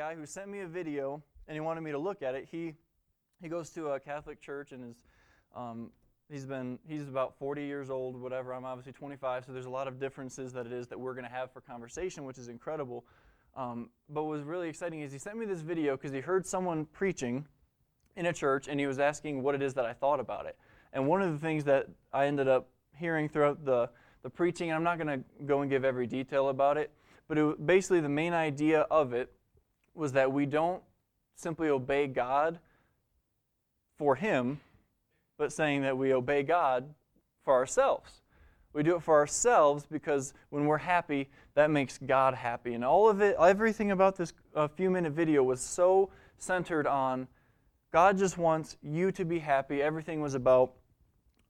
guy who sent me a video and he wanted me to look at it. He he goes to a Catholic church and is um, he's been he's about 40 years old, whatever. I'm obviously 25, so there's a lot of differences that it is that we're going to have for conversation, which is incredible. Um, but what was really exciting is he sent me this video because he heard someone preaching in a church and he was asking what it is that I thought about it. And one of the things that I ended up hearing throughout the, the preaching, and I'm not going to go and give every detail about it, but it, basically the main idea of it was that we don't simply obey God for Him, but saying that we obey God for ourselves. We do it for ourselves because when we're happy, that makes God happy. And all of it, everything about this few minute video was so centered on God just wants you to be happy. Everything was about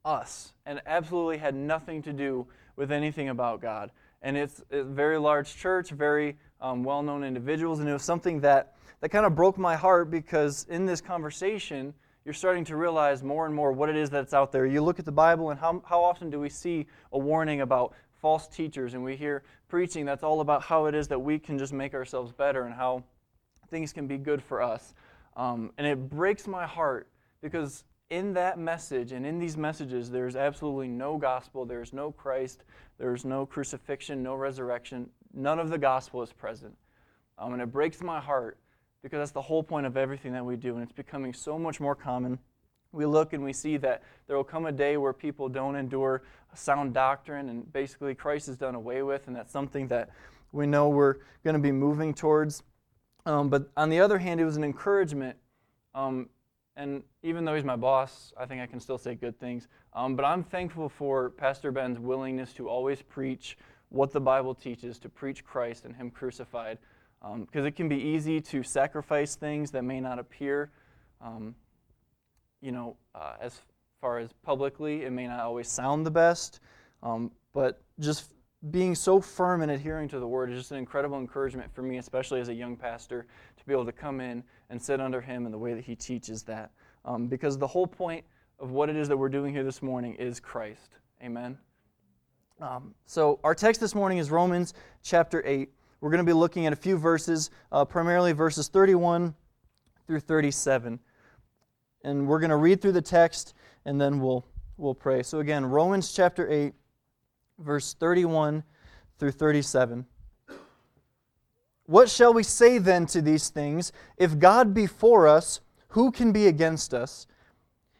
us and absolutely had nothing to do with anything about God. And it's a very large church, very um, well known individuals, and it was something that, that kind of broke my heart because in this conversation, you're starting to realize more and more what it is that's out there. You look at the Bible, and how, how often do we see a warning about false teachers, and we hear preaching that's all about how it is that we can just make ourselves better and how things can be good for us. Um, and it breaks my heart because in that message and in these messages, there's absolutely no gospel, there's no Christ, there's no crucifixion, no resurrection. None of the gospel is present. Um, and it breaks my heart because that's the whole point of everything that we do, and it's becoming so much more common. We look and we see that there will come a day where people don't endure sound doctrine, and basically Christ is done away with, and that's something that we know we're going to be moving towards. Um, but on the other hand, it was an encouragement. Um, and even though he's my boss, I think I can still say good things. Um, but I'm thankful for Pastor Ben's willingness to always preach what the Bible teaches, to preach Christ and Him crucified. Because um, it can be easy to sacrifice things that may not appear, um, you know, uh, as far as publicly, it may not always sound the best, um, but just being so firm and adhering to the word is just an incredible encouragement for me, especially as a young pastor, to be able to come in and sit under him in the way that he teaches that. Um, because the whole point of what it is that we're doing here this morning is Christ. Amen. Um, so, our text this morning is Romans chapter 8. We're going to be looking at a few verses, uh, primarily verses 31 through 37. And we're going to read through the text and then we'll, we'll pray. So, again, Romans chapter 8, verse 31 through 37. What shall we say then to these things? If God be for us, who can be against us?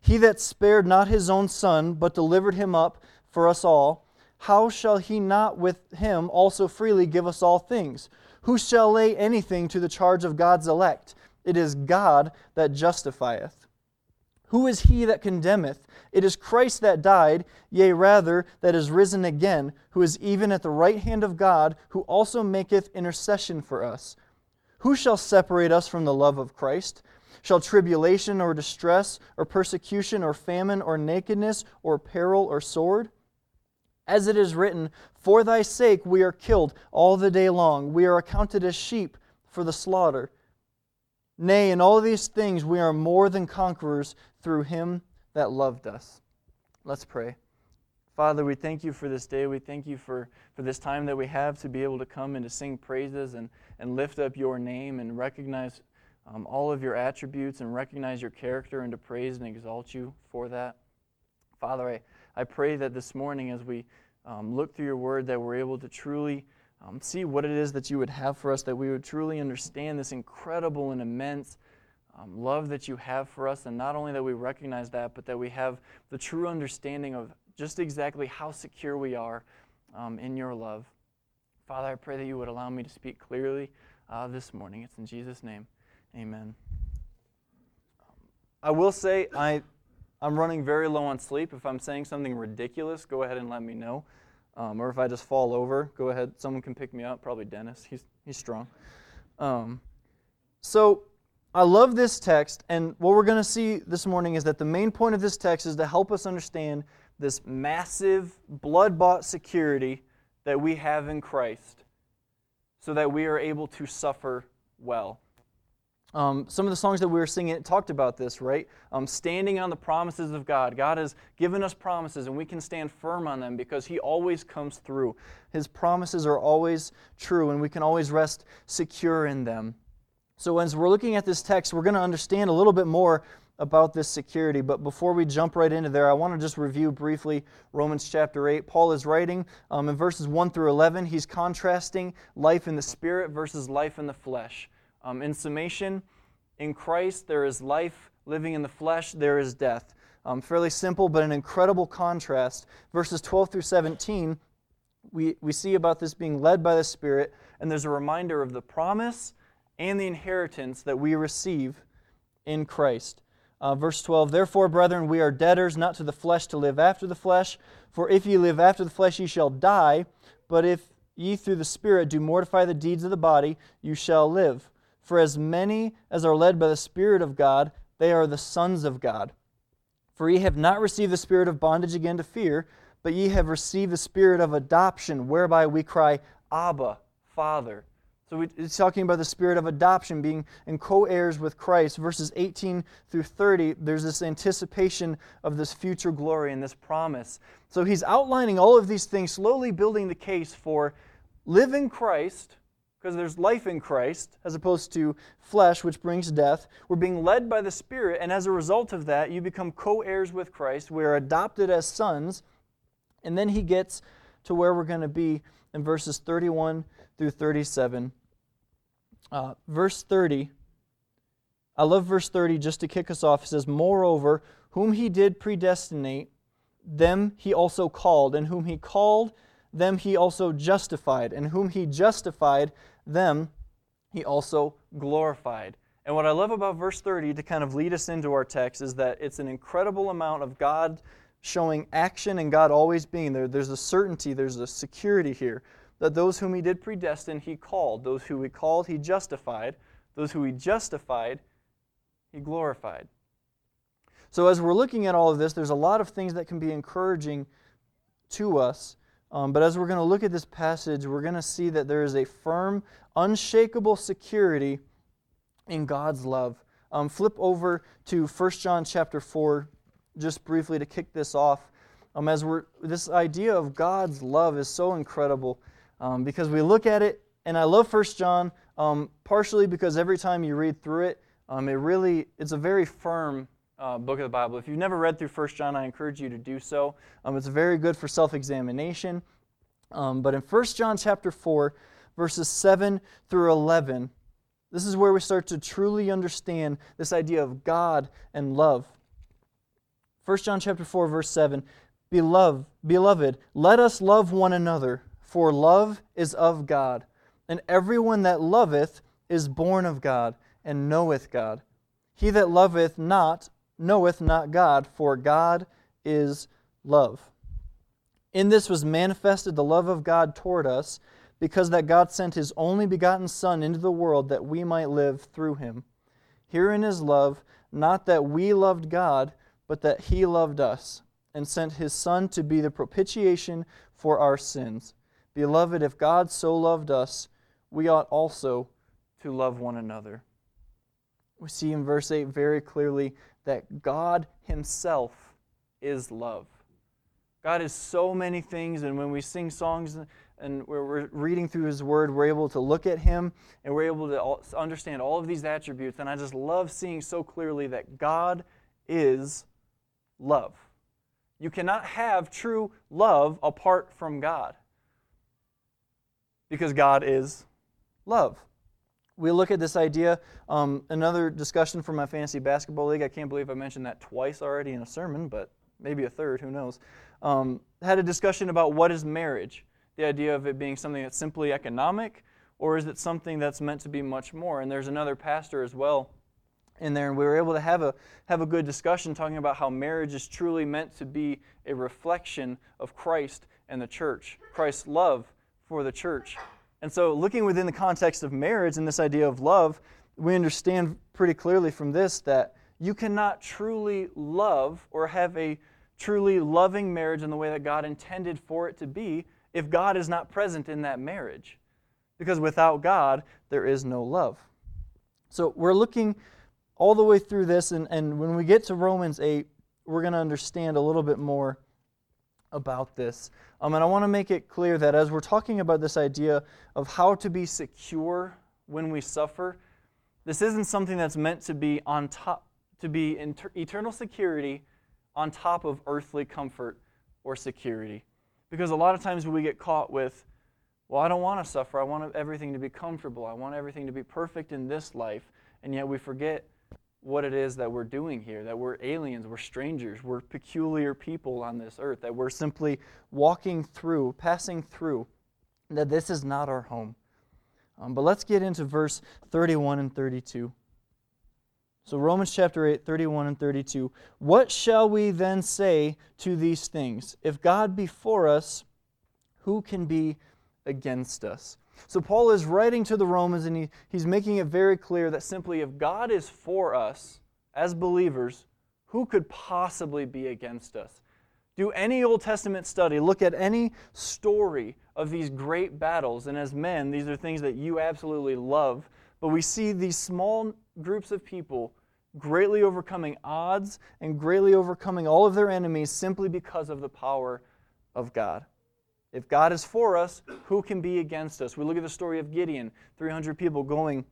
He that spared not his own son, but delivered him up for us all how shall he not with him also freely give us all things? Who shall lay anything to the charge of God's elect? It is God that justifieth. Who is he that condemneth? It is Christ that died, yea, rather, that is risen again, who is even at the right hand of God, who also maketh intercession for us. Who shall separate us from the love of Christ? Shall tribulation or distress, or persecution, or famine, or nakedness, or peril, or sword? As it is written, For thy sake we are killed all the day long. We are accounted as sheep for the slaughter. Nay, in all these things we are more than conquerors through him that loved us. Let's pray. Father, we thank you for this day. We thank you for, for this time that we have to be able to come and to sing praises and, and lift up your name and recognize um, all of your attributes and recognize your character and to praise and exalt you for that. Father, I, I pray that this morning as we um, look through your word, that we're able to truly um, see what it is that you would have for us, that we would truly understand this incredible and immense um, love that you have for us, and not only that we recognize that, but that we have the true understanding of just exactly how secure we are um, in your love. Father, I pray that you would allow me to speak clearly uh, this morning. It's in Jesus' name. Amen. I will say, I I'm running very low on sleep. If I'm saying something ridiculous, go ahead and let me know. Um, or if I just fall over, go ahead. Someone can pick me up. Probably Dennis. He's he's strong. Um, so I love this text, and what we're going to see this morning is that the main point of this text is to help us understand this massive blood-bought security that we have in Christ, so that we are able to suffer well. Um, some of the songs that we were singing talked about this, right? Um, standing on the promises of God. God has given us promises, and we can stand firm on them because He always comes through. His promises are always true, and we can always rest secure in them. So, as we're looking at this text, we're going to understand a little bit more about this security. But before we jump right into there, I want to just review briefly Romans chapter 8. Paul is writing um, in verses 1 through 11, he's contrasting life in the spirit versus life in the flesh. Um, in summation, in Christ, there is life living in the flesh, there is death. Um, fairly simple, but an incredible contrast. Verses 12 through 17, we, we see about this being led by the Spirit, and there's a reminder of the promise and the inheritance that we receive in Christ. Uh, verse 12 Therefore, brethren, we are debtors not to the flesh to live after the flesh. For if ye live after the flesh, ye shall die. But if ye through the Spirit do mortify the deeds of the body, you shall live. For as many as are led by the Spirit of God, they are the sons of God. For ye have not received the spirit of bondage again to fear, but ye have received the spirit of adoption, whereby we cry, Abba, Father. So it's talking about the spirit of adoption, being in co heirs with Christ. Verses 18 through 30, there's this anticipation of this future glory and this promise. So he's outlining all of these things, slowly building the case for live in Christ, because there's life in Christ, as opposed to flesh, which brings death. We're being led by the Spirit, and as a result of that, you become co heirs with Christ. We're adopted as sons. And then he gets to where we're going to be in verses 31 through 37 uh, verse 30, I love verse 30 just to kick us off. It says, Moreover, whom he did predestinate, them he also called, and whom he called, them he also justified, and whom he justified, them he also glorified. And what I love about verse 30 to kind of lead us into our text is that it's an incredible amount of God showing action and God always being there. There's a certainty, there's a security here that those whom he did predestine, he called. Those who he called, he justified. Those who he justified, he glorified. So, as we're looking at all of this, there's a lot of things that can be encouraging to us. Um, but as we're going to look at this passage, we're going to see that there is a firm, unshakable security in God's love. Um, flip over to 1 John chapter 4, just briefly to kick this off. Um, as we're, this idea of God's love is so incredible um, because we look at it, and I love First John um, partially because every time you read through it, um, it really it's a very firm uh, book of the Bible. If you've never read through First John, I encourage you to do so. Um, it's very good for self-examination. Um, but in First John chapter four, verses seven through eleven, this is where we start to truly understand this idea of God and love. 1 John chapter 4 verse 7 Beloved, beloved, let us love one another, for love is of God, and everyone that loveth is born of God, and knoweth God. He that loveth not knoweth not God, for God is love. In this was manifested the love of God toward us, because that God sent his only begotten Son into the world that we might live through him. Herein is love, not that we loved God, but that he loved us, and sent his Son to be the propitiation for our sins. Beloved, if God so loved us, we ought also to love one another. We see in verse 8 very clearly that God Himself is love. God is so many things, and when we sing songs and we're reading through His Word, we're able to look at Him and we're able to understand all of these attributes. And I just love seeing so clearly that God is love. You cannot have true love apart from God because God is love. We look at this idea, um, another discussion from my fantasy basketball league. I can't believe I mentioned that twice already in a sermon, but maybe a third, who knows. Um, had a discussion about what is marriage, the idea of it being something that's simply economic, or is it something that's meant to be much more? And there's another pastor as well in there, and we were able to have a, have a good discussion talking about how marriage is truly meant to be a reflection of Christ and the church, Christ's love for the church. And so, looking within the context of marriage and this idea of love, we understand pretty clearly from this that you cannot truly love or have a truly loving marriage in the way that God intended for it to be if God is not present in that marriage. Because without God, there is no love. So, we're looking all the way through this, and, and when we get to Romans 8, we're going to understand a little bit more about this. Um, and I want to make it clear that as we're talking about this idea of how to be secure when we suffer, This isn't something that's meant to be on top, to be inter- eternal security on top of earthly comfort or security. Because a lot of times we get caught with, well, I don't want to suffer. I want everything to be comfortable. I want everything to be perfect in this life. And yet we forget what it is that we're doing here that we're aliens, we're strangers, we're peculiar people on this earth, that we're simply walking through, passing through, that this is not our home. Um, but let's get into verse 31 and 32. So, Romans chapter 8, 31 and 32. What shall we then say to these things? If God be for us, who can be against us? So, Paul is writing to the Romans and he, he's making it very clear that simply if God is for us as believers, who could possibly be against us? Do any Old Testament study, look at any story of these great battles, and as men, these are things that you absolutely love. But we see these small groups of people greatly overcoming odds and greatly overcoming all of their enemies simply because of the power of God. If God is for us, who can be against us? We look at the story of Gideon 300 people going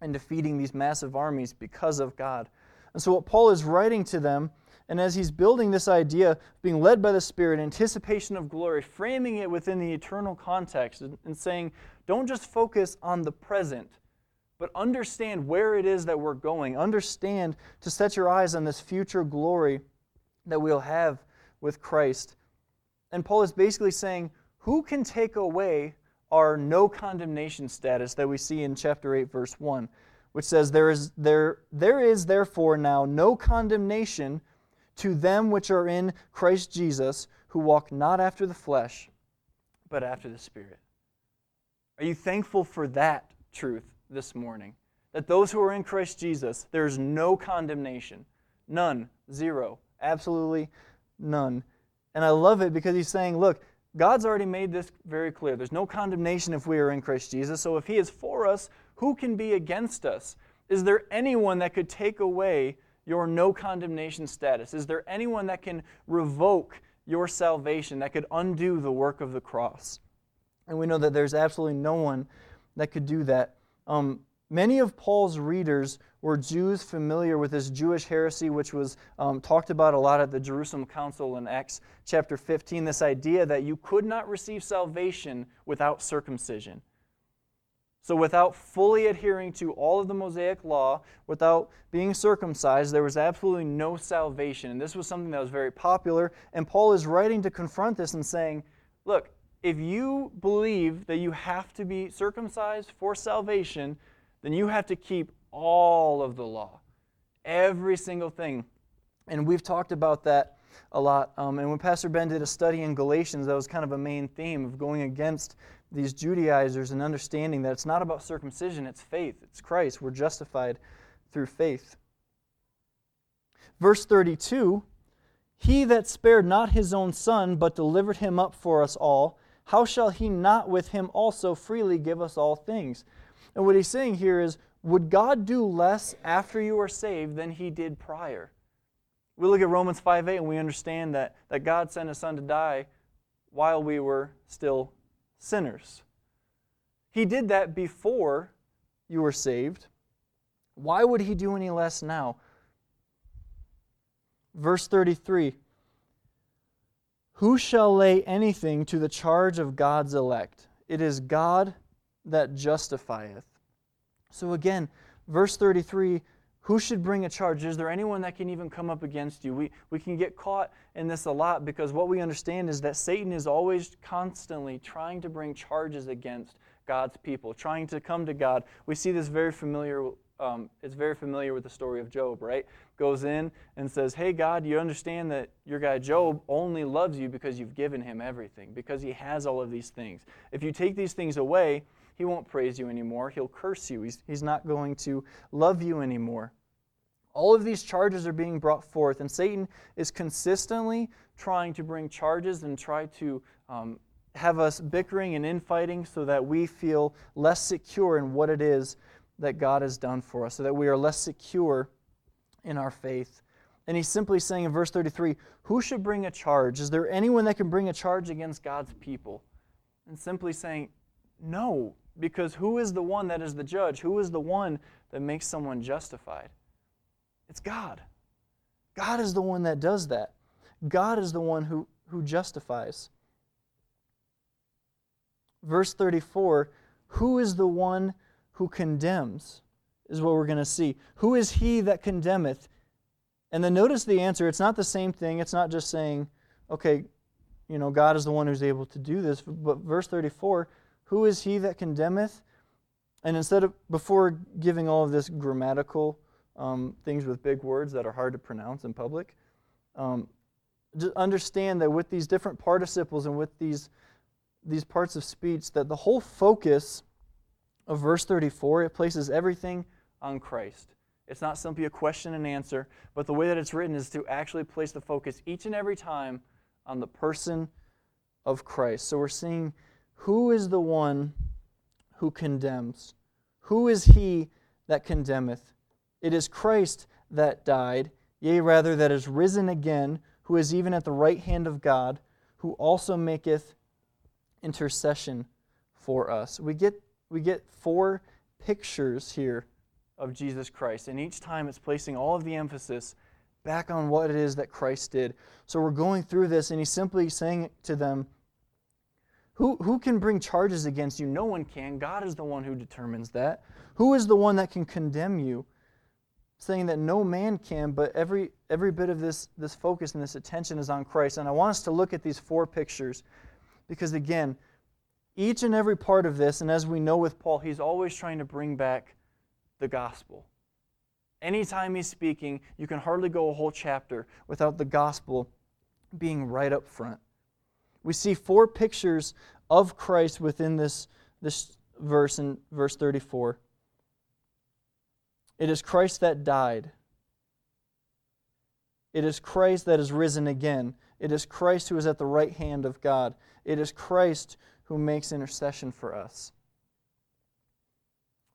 and defeating these massive armies because of God. And so, what Paul is writing to them, and as he's building this idea, being led by the Spirit, anticipation of glory, framing it within the eternal context, and saying, don't just focus on the present, but understand where it is that we're going. Understand to set your eyes on this future glory that we'll have with Christ. And Paul is basically saying, who can take away our no condemnation status that we see in chapter 8, verse 1, which says, There is, there, there is therefore now no condemnation to them which are in Christ Jesus, who walk not after the flesh, but after the Spirit. Are you thankful for that truth? this morning that those who are in Christ Jesus, there's no condemnation. None. Zero. Absolutely none. And I love it because he's saying, look, God's already made this very clear. There's no condemnation if we are in Christ Jesus. So if he is for us, who can be against us? Is there anyone that could take away your no condemnation status? Is there anyone that can revoke your salvation, that could undo the work of the cross? And we know that there's absolutely no one that could do that. Um, many of Paul's readers were Jews familiar with this Jewish heresy, which was um, talked about a lot at the Jerusalem Council in Acts chapter 15. This idea that you could not receive salvation without circumcision. So, without fully adhering to all of the Mosaic law, without being circumcised, there was absolutely no salvation. And this was something that was very popular. And Paul is writing to confront this and saying, look, if you believe that you have to be circumcised for salvation, then you have to keep all of the law, every single thing. And we've talked about that a lot. Um, and when Pastor Ben did a study in Galatians, that was kind of a main theme of going against these Judaizers and understanding that it's not about circumcision, it's faith, it's Christ. We're justified through faith. Verse 32 He that spared not his own son, but delivered him up for us all how shall he not with him also freely give us all things? And what he's saying here is, would God do less after you are saved than he did prior? We look at Romans 5 8 and we understand that, that God sent his son to die while we were still sinners. He did that before you were saved. Why would he do any less now? Verse 33 who shall lay anything to the charge of God's elect? It is God that justifieth. So again, verse 33 who should bring a charge? Is there anyone that can even come up against you? We, we can get caught in this a lot because what we understand is that Satan is always constantly trying to bring charges against God's people, trying to come to God. We see this very familiar um, it's very familiar with the story of Job, right? Goes in and says, Hey, God, you understand that your guy Job only loves you because you've given him everything, because he has all of these things. If you take these things away, he won't praise you anymore. He'll curse you. He's, he's not going to love you anymore. All of these charges are being brought forth, and Satan is consistently trying to bring charges and try to um, have us bickering and infighting so that we feel less secure in what it is that God has done for us, so that we are less secure in our faith. And he's simply saying in verse 33 Who should bring a charge? Is there anyone that can bring a charge against God's people? And simply saying, No, because who is the one that is the judge? Who is the one that makes someone justified? It's God. God is the one that does that. God is the one who, who justifies. Verse 34 Who is the one who condemns? Is what we're going to see. Who is he that condemneth? And then notice the answer. It's not the same thing. It's not just saying, okay, you know, God is the one who's able to do this. But verse 34 Who is he that condemneth? And instead of, before giving all of this grammatical um, things with big words that are hard to pronounce in public, um, just understand that with these different participles and with these, these parts of speech, that the whole focus of verse 34, it places everything on Christ. It's not simply a question and answer, but the way that it's written is to actually place the focus each and every time on the person of Christ. So we're seeing who is the one who condemns? Who is he that condemneth? It is Christ that died, yea, rather, that is risen again, who is even at the right hand of God, who also maketh intercession for us. We get, we get four pictures here of Jesus Christ, and each time it's placing all of the emphasis back on what it is that Christ did. So we're going through this, and he's simply saying to them, who, who can bring charges against you? No one can. God is the one who determines that. Who is the one that can condemn you? Saying that no man can, but every, every bit of this, this focus and this attention is on Christ. And I want us to look at these four pictures because, again, each and every part of this, and as we know with Paul, he's always trying to bring back the gospel. Anytime he's speaking, you can hardly go a whole chapter without the gospel being right up front. We see four pictures of Christ within this, this verse in verse 34. It is Christ that died. It is Christ that is risen again. It is Christ who is at the right hand of God. It is Christ who makes intercession for us.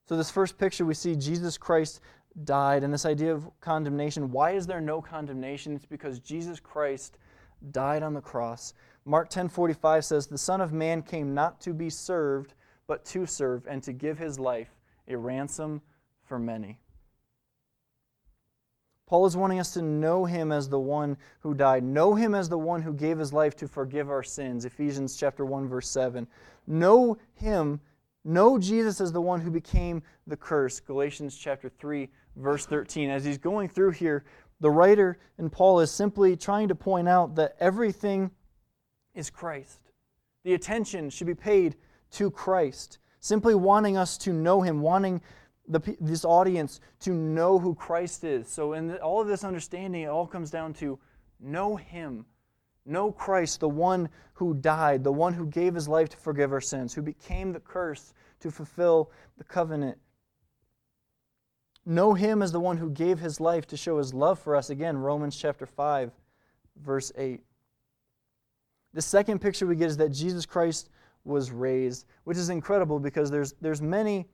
So, this first picture, we see Jesus Christ died, and this idea of condemnation. Why is there no condemnation? It's because Jesus Christ died on the cross Mark 10:45 says, "The Son of Man came not to be served, but to serve and to give his life a ransom for many." Paul is wanting us to know him as the one who died, know him as the one who gave his life to forgive our sins. Ephesians chapter 1 verse 7. Know him, know Jesus as the one who became the curse. Galatians chapter 3 verse 13. As he's going through here, the writer and Paul is simply trying to point out that everything is Christ. The attention should be paid to Christ. Simply wanting us to know Him, wanting the, this audience to know who Christ is. So, in the, all of this understanding, it all comes down to know Him. Know Christ, the one who died, the one who gave His life to forgive our sins, who became the curse to fulfill the covenant. Know Him as the one who gave His life to show His love for us. Again, Romans chapter 5, verse 8. The second picture we get is that Jesus Christ was raised, which is incredible because there's, there's many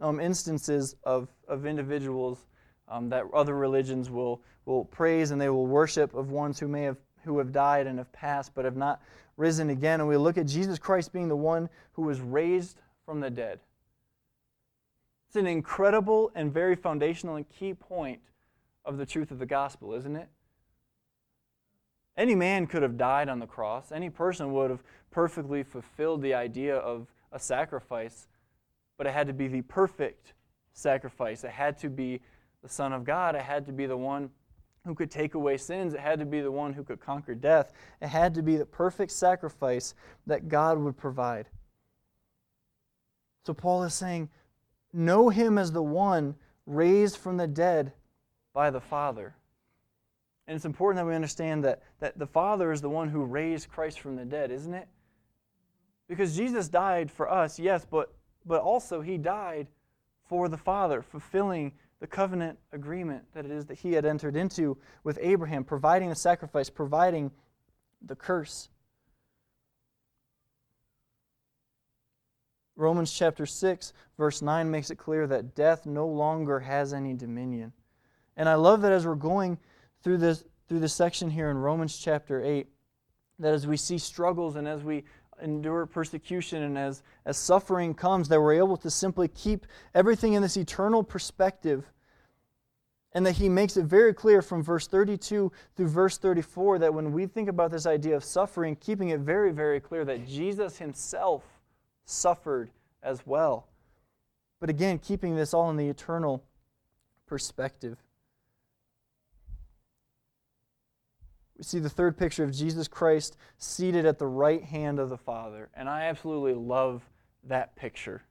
um, instances of, of individuals um, that other religions will, will praise and they will worship of ones who may have who have died and have passed but have not risen again. And we look at Jesus Christ being the one who was raised from the dead. It's an incredible and very foundational and key point of the truth of the gospel, isn't it? Any man could have died on the cross. Any person would have perfectly fulfilled the idea of a sacrifice, but it had to be the perfect sacrifice. It had to be the Son of God. It had to be the one who could take away sins. It had to be the one who could conquer death. It had to be the perfect sacrifice that God would provide. So Paul is saying, Know him as the one raised from the dead by the Father. And it's important that we understand that, that the Father is the one who raised Christ from the dead, isn't it? Because Jesus died for us, yes, but, but also he died for the Father, fulfilling the covenant agreement that it is that he had entered into with Abraham, providing the sacrifice, providing the curse. Romans chapter 6, verse 9 makes it clear that death no longer has any dominion. And I love that as we're going through this through this section here in Romans chapter 8 that as we see struggles and as we endure persecution and as, as suffering comes, that we're able to simply keep everything in this eternal perspective. And that he makes it very clear from verse 32 through verse 34 that when we think about this idea of suffering, keeping it very, very clear that Jesus himself suffered as well. But again, keeping this all in the eternal perspective. We see the third picture of Jesus Christ seated at the right hand of the Father. And I absolutely love that picture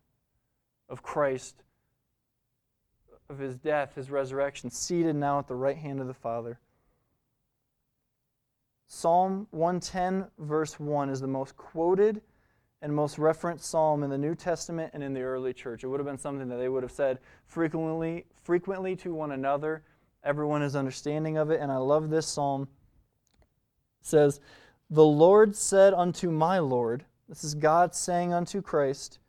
of Christ, of his death, his resurrection, seated now at the right hand of the Father. Psalm 110, verse 1, is the most quoted and most referenced psalm in the New Testament and in the early church. It would have been something that they would have said frequently, frequently to one another. Everyone is understanding of it, and I love this psalm says, The Lord said unto my Lord, this is God saying unto Christ,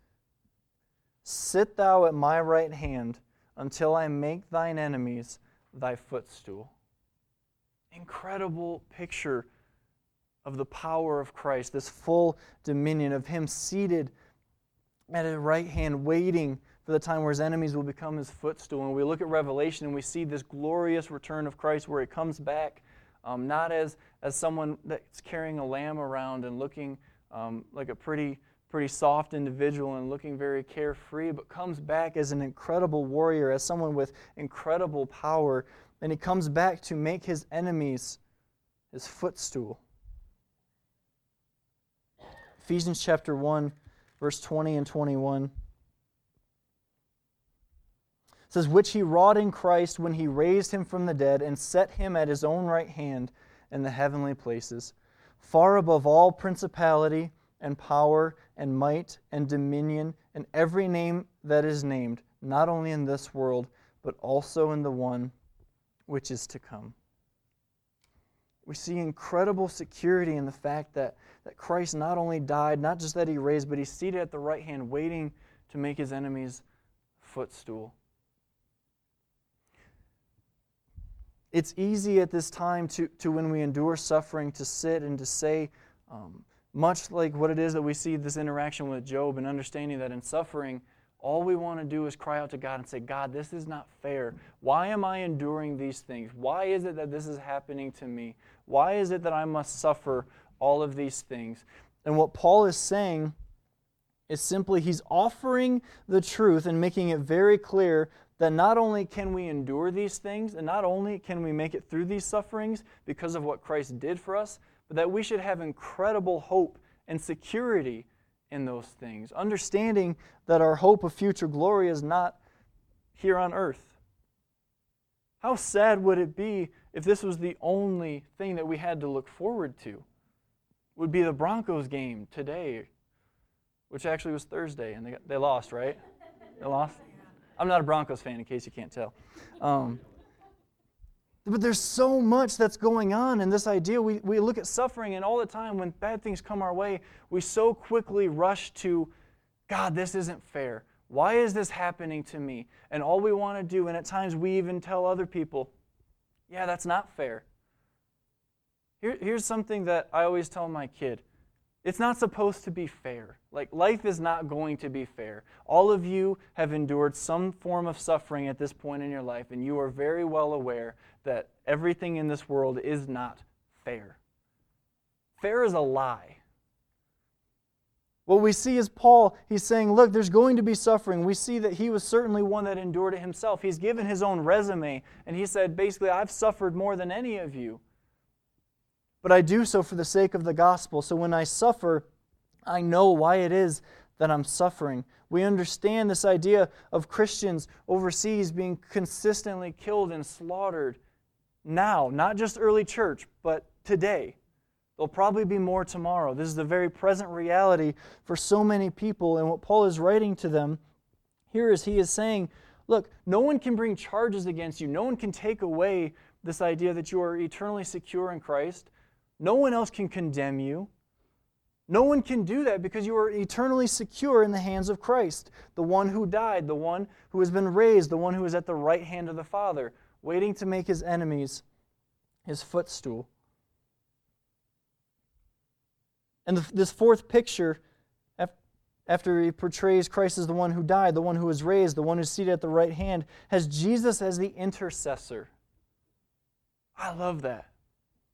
Sit thou at my right hand until I make thine enemies thy footstool. Incredible picture of the power of Christ, this full dominion of Him seated at His right hand, waiting for the time where His enemies will become His footstool. And we look at Revelation and we see this glorious return of Christ where He comes back um, not as, as someone that's carrying a lamb around and looking um, like a pretty, pretty soft individual and looking very carefree, but comes back as an incredible warrior, as someone with incredible power. And he comes back to make his enemies his footstool. Ephesians chapter 1, verse 20 and 21 says, Which he wrought in Christ when he raised him from the dead and set him at his own right hand in the heavenly places, far above all principality and power and might and dominion and every name that is named, not only in this world, but also in the one which is to come. We see incredible security in the fact that, that Christ not only died, not just that he raised, but he's seated at the right hand, waiting to make his enemies footstool. It's easy at this time to, to when we endure suffering to sit and to say, um, much like what it is that we see this interaction with Job and understanding that in suffering, all we want to do is cry out to God and say, God, this is not fair. Why am I enduring these things? Why is it that this is happening to me? Why is it that I must suffer all of these things? And what Paul is saying is simply he's offering the truth and making it very clear that not only can we endure these things, and not only can we make it through these sufferings because of what Christ did for us, but that we should have incredible hope and security in those things, understanding that our hope of future glory is not here on earth. How sad would it be if this was the only thing that we had to look forward to? Would be the Broncos game today, which actually was Thursday, and they, they lost, right? They lost? I'm not a Broncos fan, in case you can't tell. Um, but there's so much that's going on in this idea. We, we look at suffering, and all the time when bad things come our way, we so quickly rush to, God, this isn't fair. Why is this happening to me? And all we want to do, and at times we even tell other people, yeah, that's not fair. Here, here's something that I always tell my kid it's not supposed to be fair. Like, life is not going to be fair. All of you have endured some form of suffering at this point in your life, and you are very well aware that everything in this world is not fair. Fair is a lie. What we see is Paul, he's saying, Look, there's going to be suffering. We see that he was certainly one that endured it himself. He's given his own resume, and he said, basically, I've suffered more than any of you but I do so for the sake of the gospel. So when I suffer, I know why it is that I'm suffering. We understand this idea of Christians overseas being consistently killed and slaughtered now, not just early church, but today. There'll probably be more tomorrow. This is the very present reality for so many people. And what Paul is writing to them here is he is saying, Look, no one can bring charges against you, no one can take away this idea that you are eternally secure in Christ. No one else can condemn you. No one can do that because you are eternally secure in the hands of Christ, the one who died, the one who has been raised, the one who is at the right hand of the Father, waiting to make his enemies his footstool. And this fourth picture, after he portrays Christ as the one who died, the one who was raised, the one who's seated at the right hand, has Jesus as the intercessor. I love that.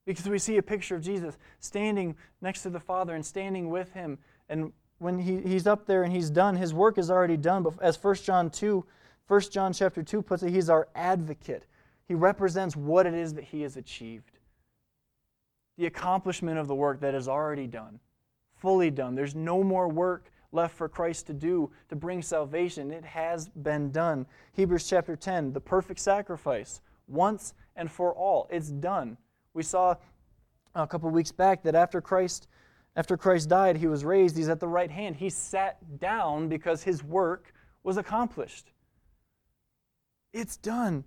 Because we see a picture of Jesus standing next to the Father and standing with him. And when he, he's up there and he's done, his work is already done. But as 1 John 2, 1 John chapter 2 puts it, he's our advocate. He represents what it is that he has achieved. The accomplishment of the work that is already done, fully done. There's no more work left for Christ to do to bring salvation. It has been done. Hebrews chapter 10, the perfect sacrifice, once and for all. It's done. We saw uh, a couple weeks back that after Christ after Christ died, he was raised, he's at the right hand. He sat down because his work was accomplished. It's done.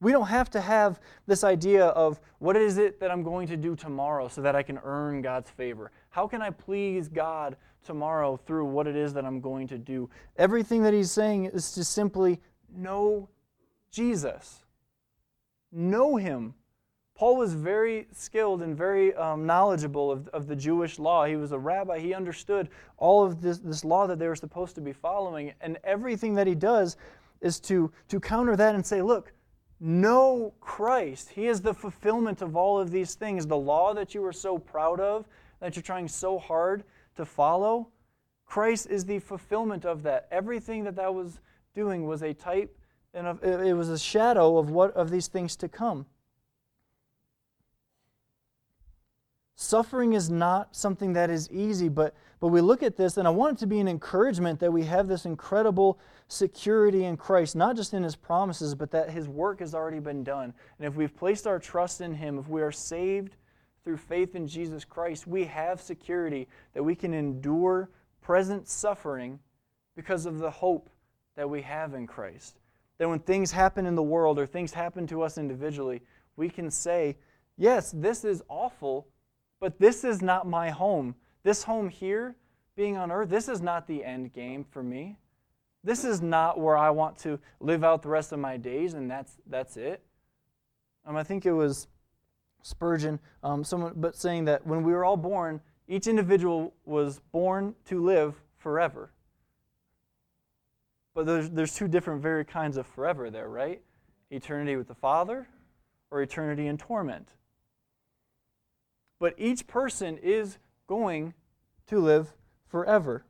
We don't have to have this idea of what is it that I'm going to do tomorrow so that I can earn God's favor. How can I please God tomorrow through what it is that I'm going to do? Everything that he's saying is to simply know Jesus, know him. Paul was very skilled and very um, knowledgeable of, of the Jewish law. He was a rabbi. He understood all of this, this law that they were supposed to be following. And everything that he does is to, to counter that and say, look, know Christ. He is the fulfillment of all of these things. The law that you were so proud of, that you're trying so hard to follow, Christ is the fulfillment of that. Everything that that was doing was a type and it was a shadow of what of these things to come. Suffering is not something that is easy, but, but we look at this, and I want it to be an encouragement that we have this incredible security in Christ, not just in His promises, but that His work has already been done. And if we've placed our trust in Him, if we are saved through faith in Jesus Christ, we have security that we can endure present suffering because of the hope that we have in Christ. That when things happen in the world or things happen to us individually, we can say, Yes, this is awful but this is not my home. This home here, being on earth, this is not the end game for me. This is not where I want to live out the rest of my days, and that's, that's it. Um, I think it was Spurgeon, um, someone, but saying that when we were all born, each individual was born to live forever. But there's, there's two different very kinds of forever there, right? Eternity with the Father or eternity in torment. But each person is going to live forever.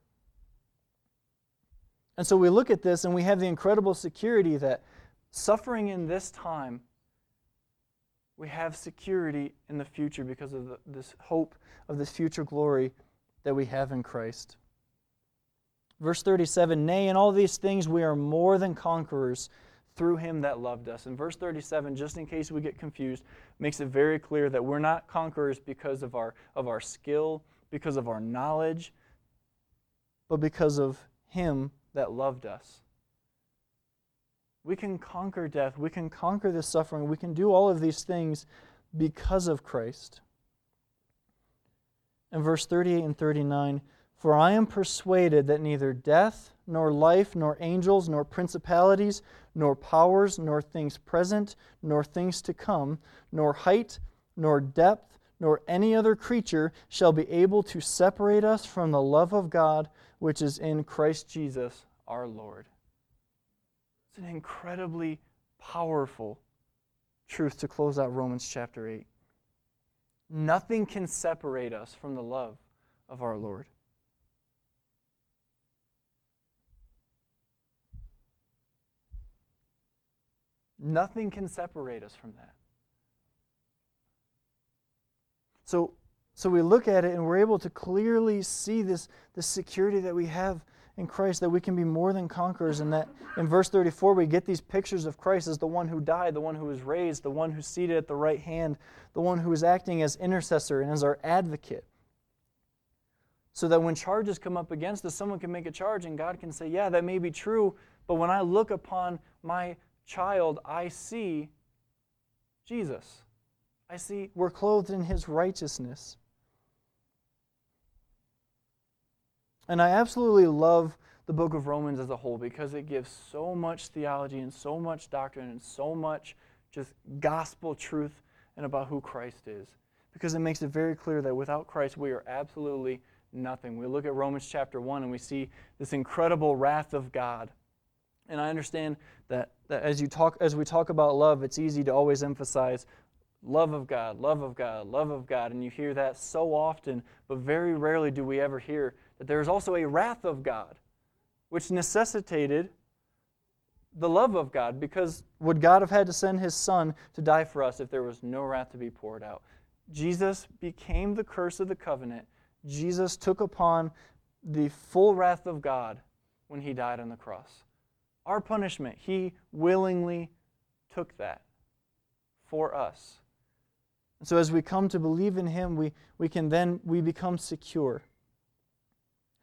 And so we look at this and we have the incredible security that suffering in this time, we have security in the future because of the, this hope of this future glory that we have in Christ. Verse 37 Nay, in all these things we are more than conquerors through him that loved us. In verse 37, just in case we get confused, makes it very clear that we're not conquerors because of our, of our skill, because of our knowledge, but because of him that loved us. We can conquer death. We can conquer this suffering. We can do all of these things because of Christ. In verse 38 and 39, for I am persuaded that neither death, nor life, nor angels, nor principalities, nor powers, nor things present, nor things to come, nor height, nor depth, nor any other creature shall be able to separate us from the love of God which is in Christ Jesus our Lord. It's an incredibly powerful truth to close out Romans chapter 8. Nothing can separate us from the love of our Lord. Nothing can separate us from that. So, so we look at it and we're able to clearly see this, this security that we have in Christ, that we can be more than conquerors, and that in verse 34 we get these pictures of Christ as the one who died, the one who was raised, the one who's seated at the right hand, the one who is acting as intercessor and as our advocate. So that when charges come up against us, someone can make a charge and God can say, Yeah, that may be true, but when I look upon my child, I see Jesus. I see we're clothed in his righteousness. And I absolutely love the book of Romans as a whole because it gives so much theology and so much doctrine and so much just gospel truth and about who Christ is. because it makes it very clear that without Christ we are absolutely nothing. We look at Romans chapter 1 and we see this incredible wrath of God. And I understand that, that as you talk as we talk about love, it's easy to always emphasize love of God, love of God, love of God, and you hear that so often, but very rarely do we ever hear that there is also a wrath of God, which necessitated the love of God because would God have had to send his son to die for us if there was no wrath to be poured out? Jesus became the curse of the covenant. Jesus took upon the full wrath of God when he died on the cross. Our punishment, he willingly took that for us. so as we come to believe in him, we, we can then we become secure.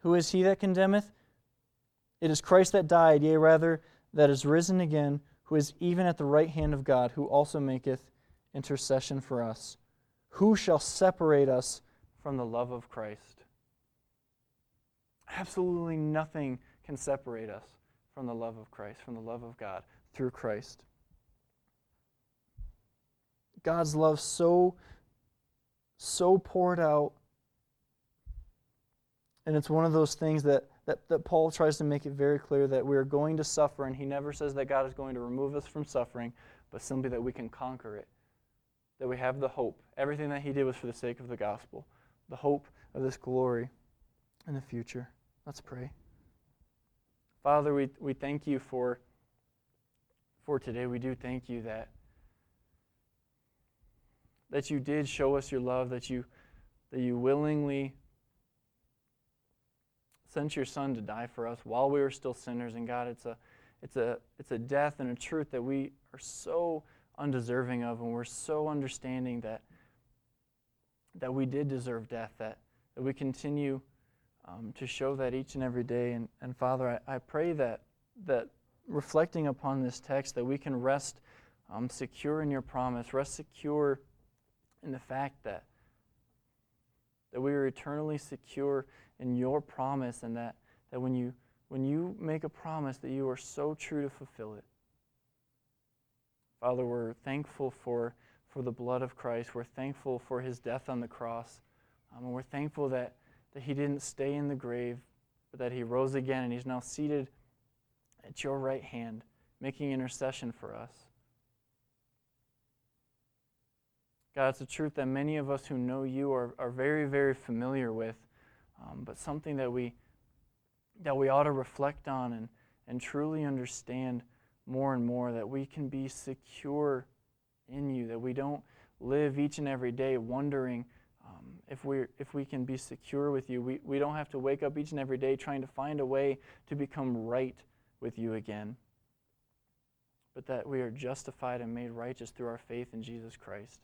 Who is he that condemneth? It is Christ that died, yea rather that is risen again, who is even at the right hand of God, who also maketh intercession for us. Who shall separate us from the love of Christ? Absolutely nothing can separate us from the love of Christ, from the love of God through Christ. God's love so so poured out and it's one of those things that that, that Paul tries to make it very clear that we are going to suffer, and he never says that God is going to remove us from suffering, but simply that we can conquer it. That we have the hope. Everything that he did was for the sake of the gospel, the hope of this glory in the future. Let's pray. Father, we, we thank you for, for today. We do thank you that, that you did show us your love, that you, that you willingly sent your son to die for us while we were still sinners. And God, it's a, it's a, it's a death and a truth that we are so undeserving of, and we're so understanding that, that we did deserve death, that, that we continue um, to show that each and every day. And, and Father, I, I pray that, that reflecting upon this text, that we can rest um, secure in your promise, rest secure in the fact that, that we are eternally secure in your promise and that, that when, you, when you make a promise that you are so true to fulfill it. Father, we're thankful for, for the blood of Christ. We're thankful for his death on the cross. Um, and we're thankful that, that he didn't stay in the grave, but that he rose again and he's now seated at your right hand, making intercession for us. God, it's a truth that many of us who know you are, are very, very familiar with um, but something that we that we ought to reflect on and, and truly understand more and more that we can be secure in you, that we don't live each and every day wondering um, if, we if we can be secure with you. We, we don't have to wake up each and every day trying to find a way to become right with you again, but that we are justified and made righteous through our faith in Jesus Christ.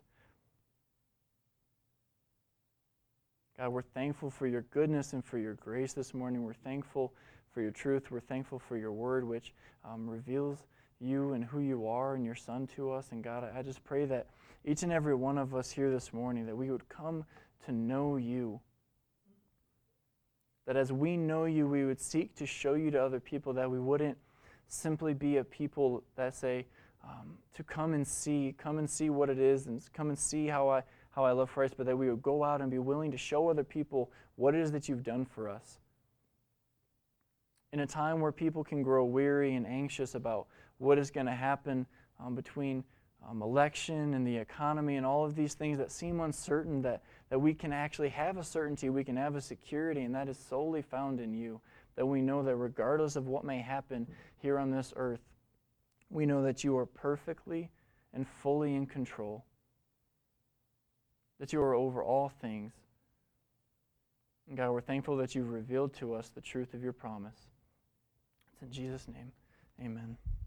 God, we're thankful for your goodness and for your grace this morning. We're thankful for your truth. We're thankful for your word, which um, reveals you and who you are and your son to us. And God, I just pray that each and every one of us here this morning, that we would come to know you. That as we know you, we would seek to show you to other people, that we wouldn't simply be a people that say, um, to come and see, come and see what it is, and come and see how I how I love Christ, but that we would go out and be willing to show other people what it is that you've done for us. In a time where people can grow weary and anxious about what is going to happen um, between um, election and the economy and all of these things that seem uncertain, that, that we can actually have a certainty, we can have a security, and that is solely found in you. That we know that regardless of what may happen here on this earth, we know that you are perfectly and fully in control that you are over all things. And God, we're thankful that you've revealed to us the truth of your promise. It's in Jesus' name. Amen.